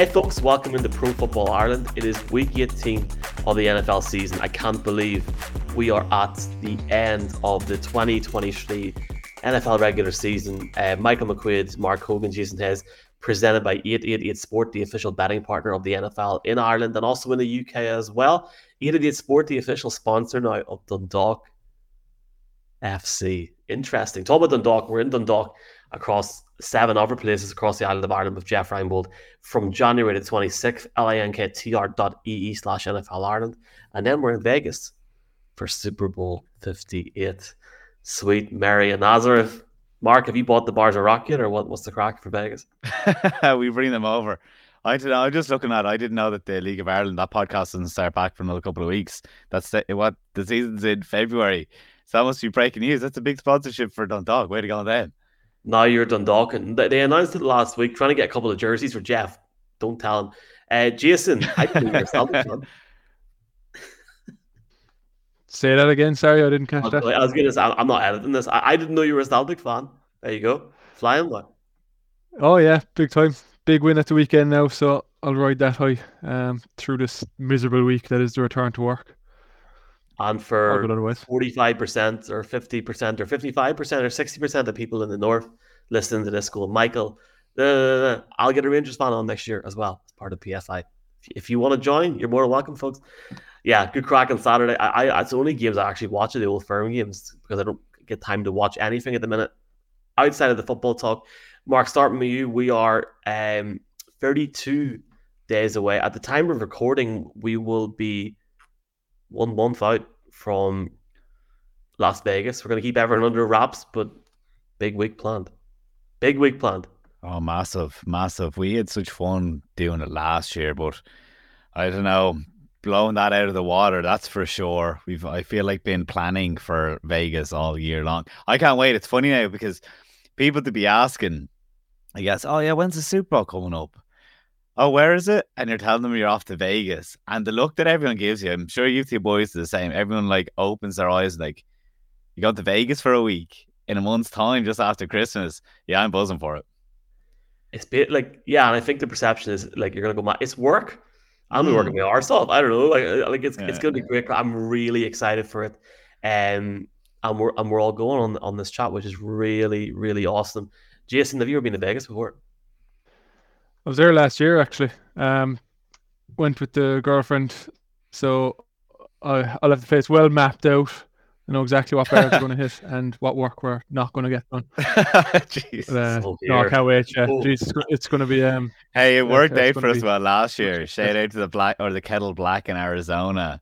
Hey folks, welcome into Pro Football Ireland. It is week 18 of the NFL season. I can't believe we are at the end of the 2023 NFL regular season. Uh, Michael McQuaid, Mark Hogan, Jason Hez, presented by 888 Sport, the official betting partner of the NFL in Ireland and also in the UK as well. 888 Sport, the official sponsor now of Dundalk FC. Interesting. Talk about Dundalk. We're in Dundalk across seven other places across the island of Ireland with Jeff Reinebold from January the 26th, linktr.ee slash NFL Ireland. And then we're in Vegas for Super Bowl 58. Sweet Mary and Nazareth. Mark, have you bought the bars of rock yet, or what, what's the crack for Vegas? we bring them over. I did. I'm just looking at. It, I didn't know that the League of Ireland that podcast doesn't start back for another couple of weeks. That's the, what the season's in February. So that must be breaking news. That's a big sponsorship for Dundalk. Way to go then. Now you're Dundalk, and they announced it last week, trying to get a couple of jerseys for Jeff. Don't tell him. Uh, Jason, I Celtic fan. Say that again. Sorry, I didn't catch that. I was gonna say I'm not editing this. I, I didn't know you were a Celtic fan. There you go, flying one. Oh yeah, big time. Big win at the weekend now, so I'll ride that high um, through this miserable week that is the return to work. And for 45% or 50% or 55% or 60% of people in the north listening to this school, Michael, uh, I'll get a Rangers fan on next year as well as part of PSI. If you want to join, you're more than welcome, folks. Yeah, good crack on Saturday. I, I it's the only games I actually watch are the old firm games because I don't get time to watch anything at the minute outside of the football talk. Mark, starting with you, we are um 32 days away. At the time of recording, we will be one month out from Las Vegas. We're going to keep everyone under wraps, but big week planned. Big week planned. Oh, massive, massive. We had such fun doing it last year, but I don't know, blowing that out of the water, that's for sure. We've I feel like been planning for Vegas all year long. I can't wait. It's funny now because people to be asking, I guess, oh yeah, when's the Super Bowl coming up? Oh, where is it? And you're telling them you're off to Vegas. And the look that everyone gives you, I'm sure you two boys are the same. Everyone like opens their eyes like, you got to Vegas for a week in a month's time just after Christmas. Yeah, I'm buzzing for it. It's bit like yeah, and I think the perception is like you're gonna go mad. It's work. I'm Mm. working arse off. I don't know. Like uh, like it's it's gonna be great. I'm really excited for it. Um, and we're and we're all going on on this chat, which is really really awesome. Jason, have you ever been to Vegas before? I was there last year actually. Um, went with the girlfriend, so I I'll have the place well mapped out. I know exactly what bars are going to hit and what work we're not going to get done. Jeez. But, uh, Oh, no, I can't wait. Yeah, Oh. Jeez, it's it's going to be um. Hey, it Yeah, worked it's out for gonna us be well last year. much Shout out to the black or the kettle black in Arizona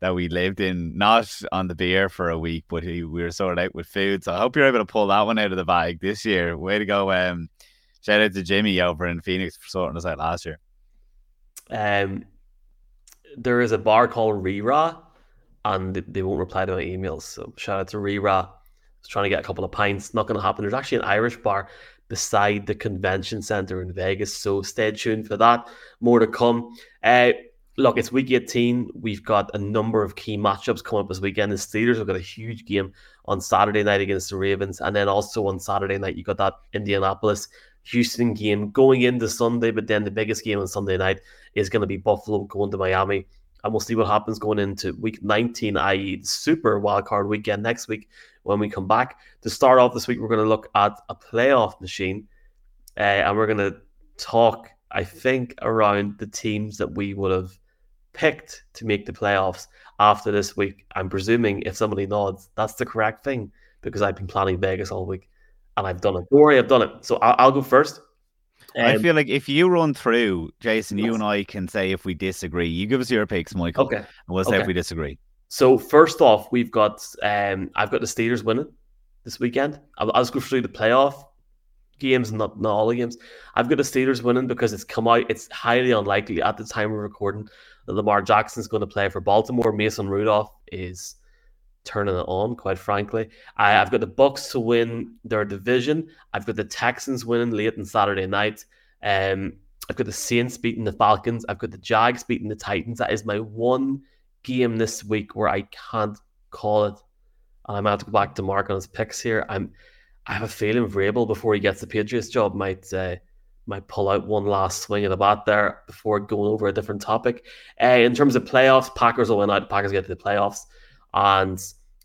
that we lived in, not on the beer for a week, but he, we were sorted out with food. So I hope you're able to pull that one out of the bag this year. Way to go. Um, shout out to Jimmy over in Phoenix for sorting us out last year. Um, there is a bar called Rira, and they- won't reply to my emails. So shout out to Rira. I was trying to get a couple of pints. Not going to happen. There's actually an Irish bar beside the convention center in Vegas. So stay tuned for that. More to come. Uh, look, it's week 18. We've got a number of key matchups coming up this weekend. The Steelers have got a huge game on Saturday night against the Ravens. And then also on Saturday night, you got that Indianapolis Houston game going into Sunday. But then the biggest game on Sunday night is going to be Buffalo going to Miami. And we'll see what happens going into week 19, i.e., super wildcard weekend next week when we come back. To start off this week, we're going to look at a playoff machine uh, and we're going to talk, I think, around the teams that we would have picked to make the playoffs after this week. I'm presuming if somebody nods, that's the correct thing because I've been planning Vegas all week and I've done it. Don't worry, I've done it. So I'll, I'll go first. I Um, feel like if you run through, Jason, you and I can say if we disagree. You give us your picks, Michael, okay. and we'll say okay. if we disagree. So first off, we've got um, I've got the Steelers winning this weekend. I'll, I'll just go through the playoff games, not not all the games. I've got the Steelers winning because it's come out. It's highly unlikely at the time of recording that Lamar Jackson's going to play for Baltimore. Mason Rudolph is turning it on, quite frankly. I, I've got the Bucs to win their division. I've got the Texans winning late on Saturday night. Um, I've got the Saints beating the Falcons. I've got the Jags beating the Titans. That is my one game this week where I can't call it. And I'm going to have go back to Mark on his picks here. I'm I have a feeling Vrabel before he gets the Patriots job might uh, might pull out one last swing of the bat there before going over a different topic. Uh, in terms of playoffs, Packers will win out. Packers get to the playoffs, and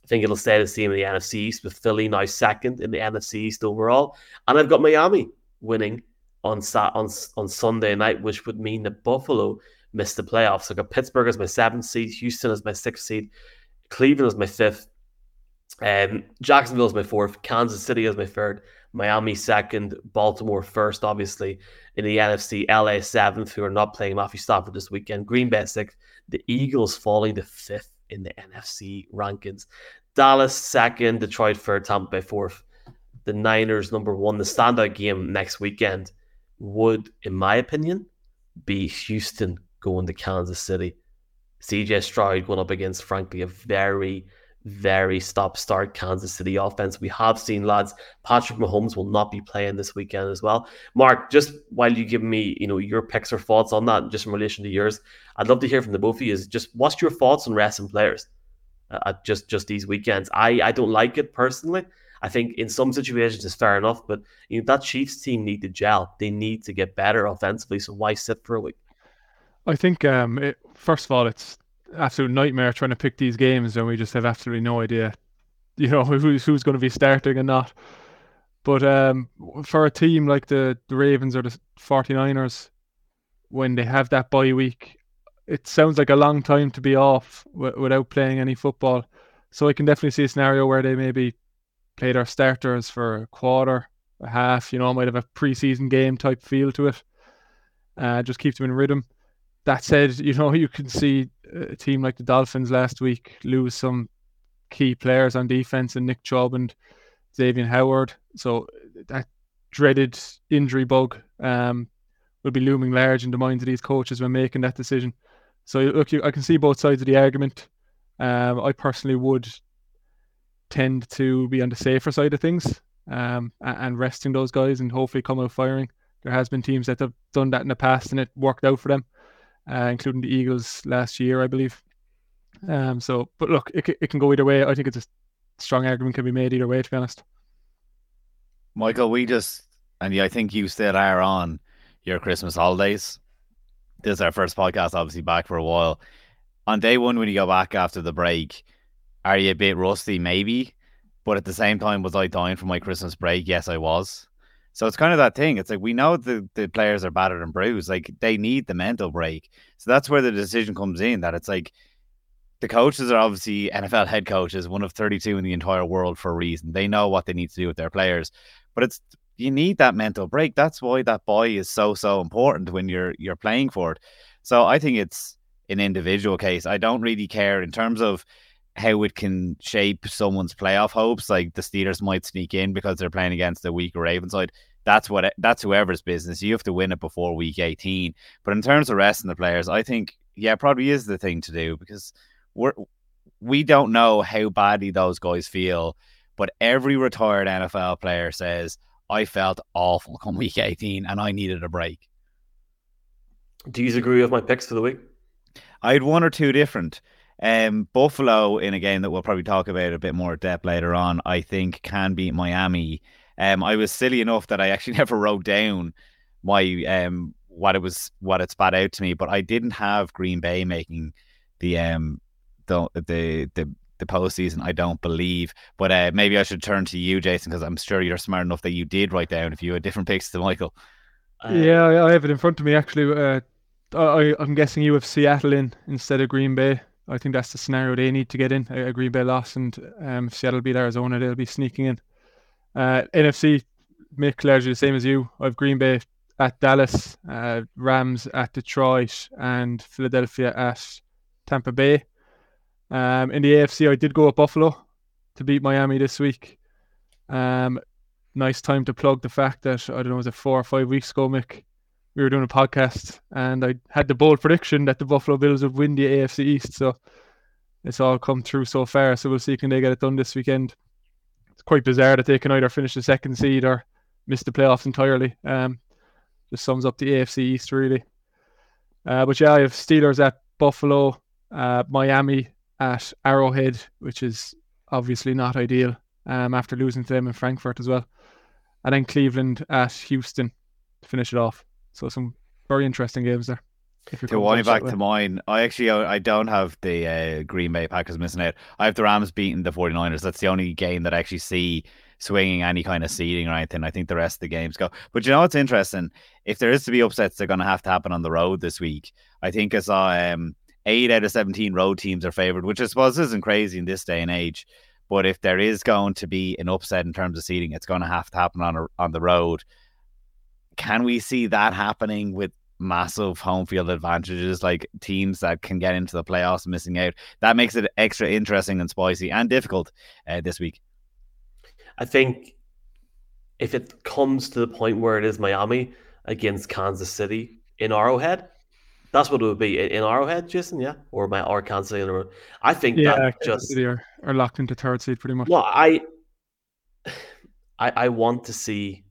I think it'll stay the same in the NFC East with Philly now second in the NFC East overall, and I've got Miami winning on sat on on Sunday night, which would mean that Buffalo missed the playoffs. I've got Pittsburgh as my seventh seed, Houston as my sixth seed, Cleveland as my fifth, um, Jacksonville as my fourth, Kansas City as my third, Miami second, Baltimore first, obviously in the NFC, LA seventh, who are not playing Matthew Stafford this weekend, Green Bay sixth, the Eagles falling to fifth in the NFC rankings, Dallas second, Detroit third, Tampa Bay fourth, the Niners number one. The standout game next weekend would, in my opinion, be Houston going to Kansas City. CJ Stroud going up against, frankly, a very, very stop start Kansas City offense. We have seen, lads, Patrick Mahomes will not be playing this weekend as well. Mark, just while you give me, you know, your picks or thoughts on that, just in relation to yours, I'd love to hear from the both of you. Is just what's your thoughts on resting players uh, at just just these weekends? I I don't like it personally. I think in some situations it's fair enough, but you know that Chiefs team need to gel. They need to get better offensively. So why sit for a week? I think um, it, first of all, it's absolute nightmare trying to pick these games, and we just have absolutely no idea, you know, who's who's going to be starting and not. But um, for a team like the, the Ravens or the 49ers, when they have that bye week, it sounds like a long time to be off w- without playing any football. So I can definitely see a scenario where they maybe play their starters for a quarter, a half, you know, might have a preseason game type feel to it. Uh, just keep them in rhythm that said, you know, you can see a team like the Dolphins last week lose some key players on defense and Nick Chubb and Xavier Howard. So that dreaded injury bug um, will be looming large in the minds of these coaches when making that decision. So look, you, I can see both sides of the argument. Um, I personally would tend to be on the safer side of things um, and resting those guys and hopefully come out firing. There has been teams that have done that in the past and it worked out for them uh, including the Eagles last year, I believe. Um, so, but look, it, it can go either way. I think it's a strong argument can be made either way, to be honest. Michael, we just, and I think you still are on your Christmas holidays. This is our first podcast, obviously, back for a while. On day one, when you go back after the break, are you a bit rusty? Maybe. But at the same time, was I dying for my Christmas break? Yes, I was. So it's kind of that thing. It's like we know the, the players are battered and bruised. Like they need the mental break. So that's where the decision comes in that it's like the coaches are obviously NFL head coaches, one of 32 in the entire world for a reason. They know what they need to do with their players. But it's you need that mental break. That's why that boy is so so important when you're you're playing for it. So I think it's an individual case. I don't really care in terms of how it can shape someone's playoff hopes. Like the Steelers might sneak in because they're playing against a weaker Ravens side. That's what that's whoever's business. You have to win it before week 18. But in terms of resting the players, I think yeah, probably is the thing to do because we're we don't know how badly those guys feel. But every retired NFL player says, I felt awful come week 18 and I needed a break. Do you agree with my picks for the week? I had one or two different. Um, Buffalo in a game that we'll probably talk about a bit more depth later on, I think can beat Miami. Um, I was silly enough that I actually never wrote down my um what it was what it spat out to me, but I didn't have Green Bay making the um the the the the postseason. I don't believe, but uh, maybe I should turn to you, Jason, because I'm sure you're smart enough that you did write down if you had different picks to Michael. Uh, yeah, I have it in front of me actually. Uh, I, I'm guessing you have Seattle in instead of Green Bay. I think that's the scenario they need to get in. A Green Bay loss and um, Seattle beat Arizona, they'll be sneaking in. Uh, NFC, make largely the same as you. I've Green Bay at Dallas, uh, Rams at Detroit, and Philadelphia at Tampa Bay. Um, in the AFC, I did go at Buffalo to beat Miami this week. Um, nice time to plug the fact that I don't know was it four or five weeks ago, Mick we were doing a podcast and I had the bold prediction that the Buffalo Bills would win the AFC East. So it's all come through so far. So we'll see can they get it done this weekend. It's quite bizarre that they can either finish the second seed or miss the playoffs entirely. Um, just sums up the AFC East really. Uh, but yeah, I have Steelers at Buffalo, uh, Miami at Arrowhead, which is obviously not ideal um, after losing to them in Frankfurt as well. And then Cleveland at Houston to finish it off. So some very interesting games there. If you're wind back to mine, I actually I don't have the uh, Green Bay Packers missing out. I have the Rams beating the 49ers. That's the only game that I actually see swinging any kind of seeding or anything. I think the rest of the games go. But you know what's interesting? If there is to be upsets, they're going to have to happen on the road this week. I think I saw um, eight out of 17 road teams are favored, which I suppose isn't crazy in this day and age. But if there is going to be an upset in terms of seeding, it's going to have to happen on a, on the road. Can we see that happening with massive home field advantages, like teams that can get into the playoffs missing out? That makes it extra interesting and spicy and difficult uh, this week. I think if it comes to the point where it is Miami against Kansas City in Arrowhead, that's what it would be in Arrowhead, Jason. Yeah, or my or Kansas City. I think yeah, that just City are, are locked into third seed pretty much. Well, I, I, I want to see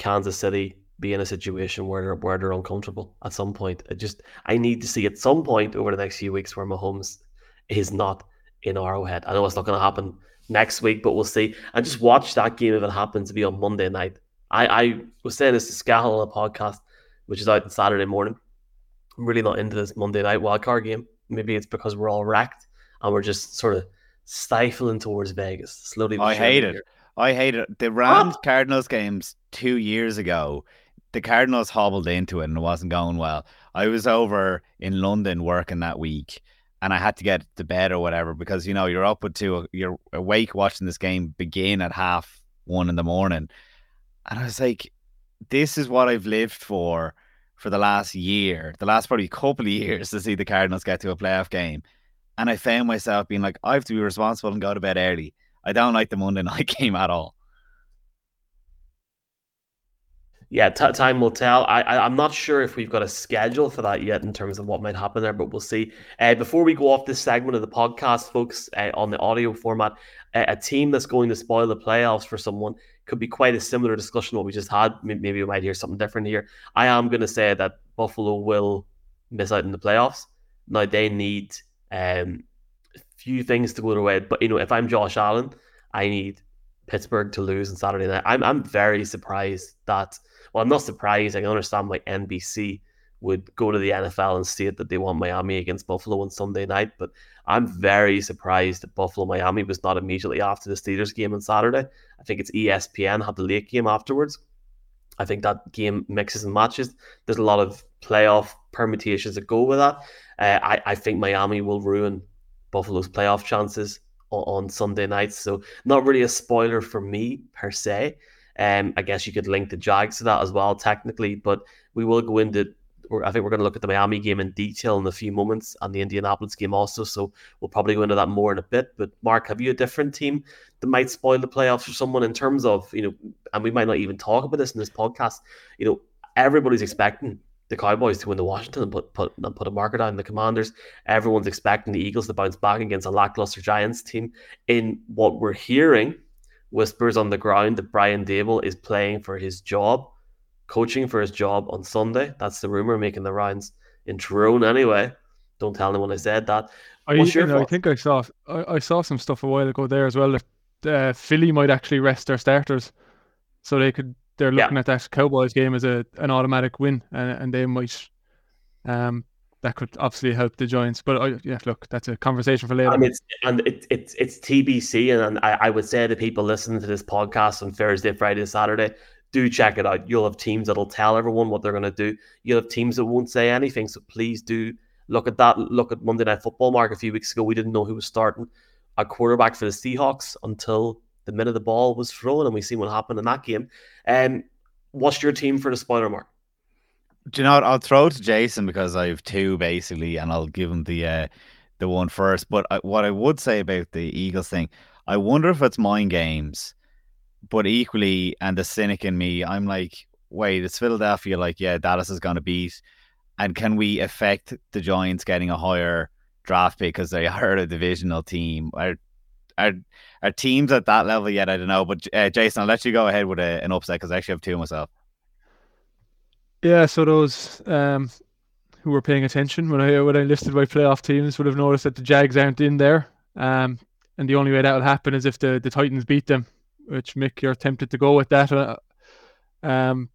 Kansas City be in a situation where they're, where they're uncomfortable at some point. I just I need to see at some point over the next few weeks where Mahomes is not in Arrowhead. I know it's not going to happen next week, but we'll see. And just watch that game if it happens to be on Monday night. I, I was saying this to Scal on a podcast, which is out on Saturday morning. I'm really not into this Monday night wildcard game. Maybe it's because we're all wrecked and we're just sort of stifling towards Vegas slowly. I hate it. I hate it. The Rams Cardinals games two years ago, the Cardinals hobbled into it and it wasn't going well. I was over in London working that week and I had to get to bed or whatever because you know you're up at two, you're awake watching this game begin at half one in the morning, and I was like, "This is what I've lived for for the last year, the last probably couple of years to see the Cardinals get to a playoff game," and I found myself being like, "I have to be responsible and go to bed early." I don't like the Monday night game at all. yeah, t- time will tell. I, I am not sure if we've got a schedule for that yet in terms of what might happen there, but we'll see. Uh, before we go off this segment of the podcast, folks, uh, on the audio format, uh, a team that's going to spoil the playoffs for someone could be quite a similar discussion what we just had. Maybe we might hear something different here. I am going to say that Buffalo will miss out in the playoffs. Now they need um, few things to go their way, but you know, if I'm Josh Allen, I need Pittsburgh to lose on Saturday night. I'm I'm very surprised that well, I'm not surprised. I can understand why NBC would go to the NFL and state that they want Miami against Buffalo on Sunday night, but I'm very surprised that Buffalo Miami was not immediately after the Steelers game on Saturday. I think it's ESPN had the late game afterwards. I think that game mixes and matches. There's a lot of playoff permutations that go with that. Uh, I, I think Miami will ruin Buffalo's playoff chances on, on Sunday nights. So not really a spoiler for me per se. Um, I guess you could link the Jags to that as well, technically, but we will go into. I think we're going to look at the Miami game in detail in a few moments, and the Indianapolis game also. So we'll probably go into that more in a bit. But Mark, have you a different team that might spoil the playoffs for someone in terms of you know? And we might not even talk about this in this podcast. You know, everybody's expecting the Cowboys to win the Washington and put put and put a marker down the Commanders. Everyone's expecting the Eagles to bounce back against a lackluster Giants team. In what we're hearing whispers on the ground that Brian Daboll is playing for his job, coaching for his job on Sunday. That's the rumor making the rounds in Tyrone anyway. Don't tell anyone I said that. I, you know, I think I saw I, I, saw some stuff a while ago there as well. That uh, Philly might actually rest their starters, so they could. They're looking yeah. at that Cowboys game as a an automatic win, and, and they might um that could obviously help the Giants. But uh, yeah, look, that's a conversation for later. And it's and it, it's it's TBC, and, and I, I would say to people listening to this podcast on Thursday, Friday, Saturday, do check it out. You'll have teams that'll tell everyone what they're going to do. You'll have teams that won't say anything. So please do look at that. Look at Monday Night Football. Mark a few weeks ago, we didn't know who was starting a quarterback for the Seahawks until the minute the ball was thrown, and we see what happened in that game. And um, what's your team for the spoiler mark? Do you know what? I'll throw to Jason because I have two basically, and I'll give him the uh, the one first. But I, what I would say about the Eagles thing, I wonder if it's mind games, but equally, and the cynic in me, I'm like, wait, it's Philadelphia. Like, yeah, Dallas is going to beat, and can we affect the Giants getting a higher draft pick because they are a divisional team? Are are teams at that level yet? I don't know. But uh, Jason, I'll let you go ahead with a, an upset because I actually have two myself. Yeah, so those um, who were paying attention when I when I listed my playoff teams would have noticed that the Jags aren't in there. Um, and the only way that will happen is if the, the Titans beat them, which Mick, you're tempted to go with that. Uh, um,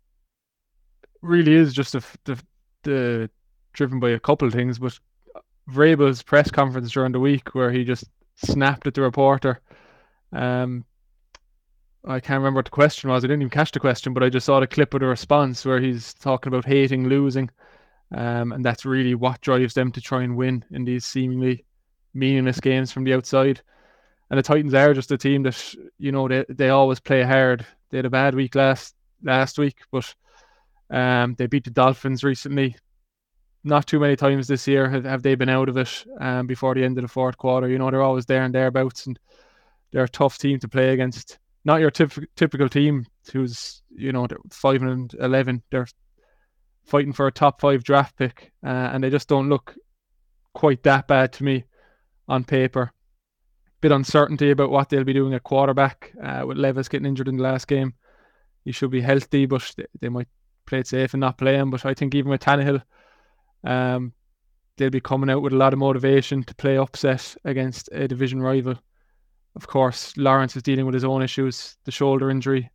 really is just the the, the driven by a couple of things, but Vrabel's press conference during the week where he just snapped at the reporter. Um, I can't remember what the question was. I didn't even catch the question, but I just saw the clip of the response where he's talking about hating losing. Um, and that's really what drives them to try and win in these seemingly meaningless games from the outside. And the Titans are just a team that, you know, they, they always play hard. They had a bad week last last week, but um, they beat the Dolphins recently not too many times this year have, have they been out of it um, before the end of the fourth quarter. You know, they're always there and thereabouts, and they're a tough team to play against. Not your typ- typical team who's, you know, five and eleven. They're fighting for a top five draft pick, uh, and they just don't look quite that bad to me on paper. Bit uncertainty about what they'll be doing at quarterback uh, with Levis getting injured in the last game. He should be healthy, but they, they might play it safe and not play him. But I think even with Tannehill, um, they'll be coming out with a lot of motivation to play upset against a division rival. Of course, Lawrence is dealing with his own issues, the shoulder injury,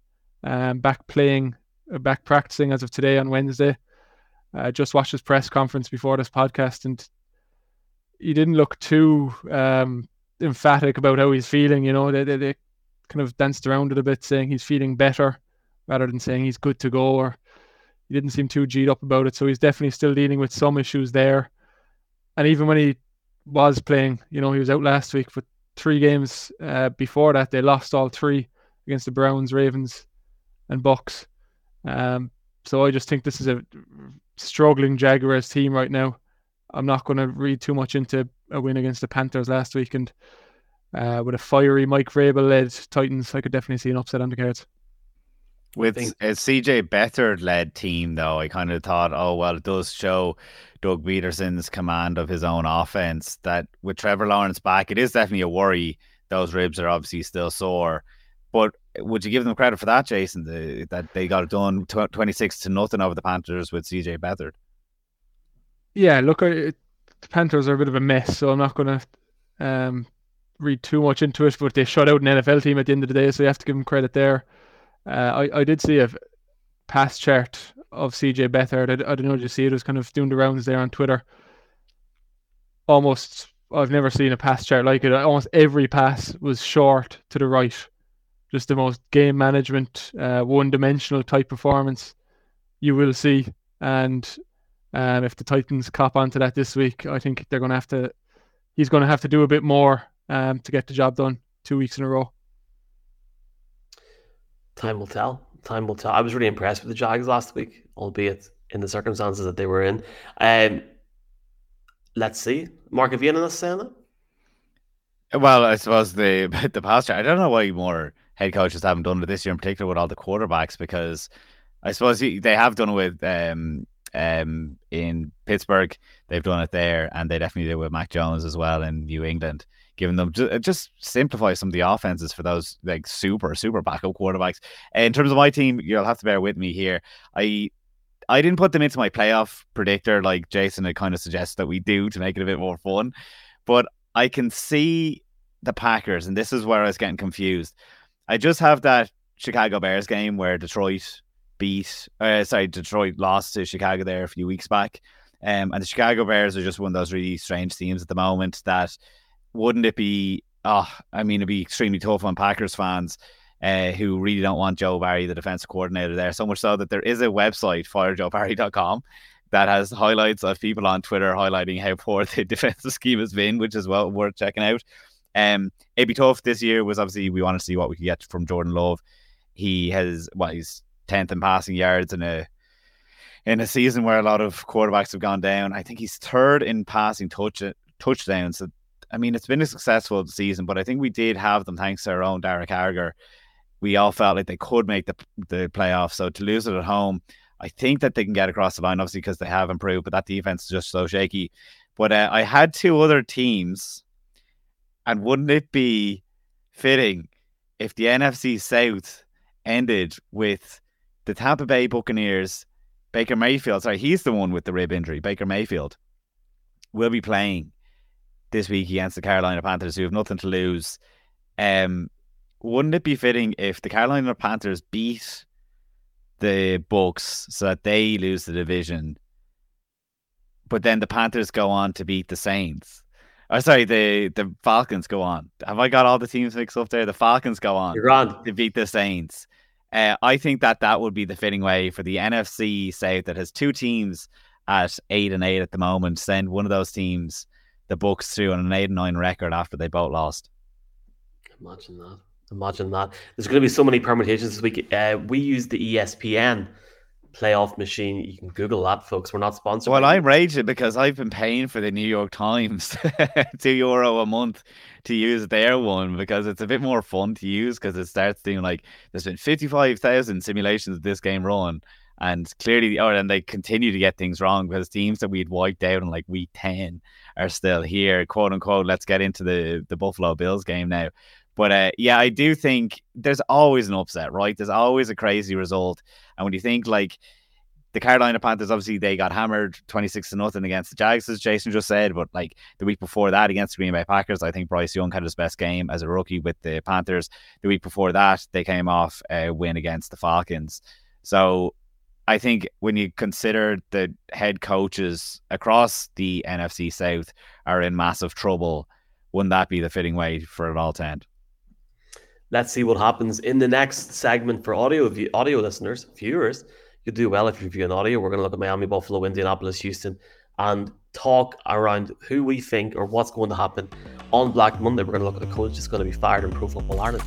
um, back playing, uh, back practicing as of today on Wednesday. Uh, just watched his press conference before this podcast, and he didn't look too um, emphatic about how he's feeling. You know, they, they, they kind of danced around it a bit, saying he's feeling better rather than saying he's good to go or he didn't seem too G'd up about it. So he's definitely still dealing with some issues there. And even when he was playing, you know, he was out last week, for three games uh, before that, they lost all three against the Browns, Ravens, and Bucs. Um, so I just think this is a struggling Jaguars team right now. I'm not going to read too much into a win against the Panthers last week, and uh, with a fiery Mike Vrabel led Titans, I could definitely see an upset on the cards. With a CJ Beathard led team, though, I kind of thought, oh, well, it does show Doug Pederson's command of his own offense. That with Trevor Lawrence back, it is definitely a worry. Those ribs are obviously still sore. But would you give them credit for that, Jason, the, that they got it done 26 to nothing over the Panthers with CJ Beathard? Yeah, look, the Panthers are a bit of a mess, so I'm not going to um, read too much into it, but they shut out an NFL team at the end of the day, so you have to give them credit there. Uh, I I did see a pass chart of CJ Beathard. I, I don't know. Did you see it? It was kind of doing the rounds there on Twitter. Almost, I've never seen a pass chart like it. Almost every pass was short to the right. Just the most game management, uh, one-dimensional type performance you will see. And um, if the Titans cop onto that this week, I think they're going to have to. He's going to have to do a bit more um, to get the job done two weeks in a row time will tell. Time will tell. I was really impressed with the Jags last week, albeit in the circumstances that they were in. Um, let's see. Mark, have you anything to say on that? Well, I suppose the the past year, I don't know why more head coaches haven't done it this year, in particular with all the quarterbacks, because I suppose they have done it with um, um, in Pittsburgh. They've done it there, and they definitely did with Mac Jones as well in New England giving them just, just simplify some of the offenses for those like super super backup quarterbacks. In terms of my team, you'll have to bear with me here. I I didn't put them into my playoff predictor like Jason had kind of suggested that we do to make it a bit more fun, but I can see the Packers, and this is where I was getting confused. I just have that Chicago Bears game where Detroit beat, uh, sorry, Detroit lost to Chicago there a few weeks back. Um, and the Chicago Bears are just one of those really strange teams at the moment that wouldn't it be? Oh, I mean, it'd be extremely tough on Packers fans uh, who really don't want Joe Barry, the defensive coordinator, there. So much so that there is a website, firejoebarry.com, that has highlights of people on Twitter highlighting how poor the defensive scheme has been, which is well worth checking out. Um, it'd be tough this year. Was obviously we want to see what we could get from Jordan Love. He has well, he's tenth in passing yards in a in a season where a lot of quarterbacks have gone down. I think he's third in passing touch touchdowns. So I mean, it's been a successful season, but I think we did have them thanks to our own Derek Harger. We all felt like they could make the the playoffs. So to lose it at home, I think that they can get across the line, obviously because they have improved, but that defense is just so shaky. But uh, I had two other teams, and wouldn't it be fitting if the NFC South ended with the Tampa Bay Buccaneers, Baker Mayfield? Sorry, he's the one with the rib injury. Baker Mayfield will be playing this week against the Carolina Panthers, who have nothing to lose. Um, wouldn't it be fitting if the Carolina Panthers beat the Bucs so that they lose the division, but then the Panthers go on to beat the Saints. Oh, sorry, the the Falcons go on. Have I got all the teams mixed up there? The Falcons go on You're on. to beat the Saints. Uh, I think that that would be the fitting way for the NFC South that has two teams at eight and eight at the moment. Send one of those teams, the Bucs, through on an eight nine record after they both lost. Imagine that. Imagine that. There's going to be so many permutations this week. Uh, we use the ESPN playoff machine. You can Google that, folks. We're not sponsored. Well, I'm raging because I've been paying for the New York Times two euro a month to use their one because it's a bit more fun to use because it starts doing like there's been fifty five thousand simulations of this game run. And clearly, oh, and they continue to get things wrong because teams that we'd wiped out in like week 10 are still here, quote unquote. Let's get into the, the Buffalo Bills game now. But uh, yeah, I do think there's always an upset, right? There's always a crazy result. And when you think like the Carolina Panthers, obviously they got hammered 26 to nothing against the Jags, as Jason just said. But like the week before that against the Green Bay Packers, I think Bryce Young had his best game as a rookie with the Panthers. The week before that, they came off a win against the Falcons. So I think when you consider the head coaches across the NFC South are in massive trouble, wouldn't that be the fitting way for it all to end? Let's see what happens in the next segment for audio audio listeners, viewers. You do well if you view an audio. We're going to look at Miami, Buffalo, Indianapolis, Houston, and talk around who we think or what's going to happen on Black Monday. We're going to look at the coach that's going to be fired in Pro Football Ireland.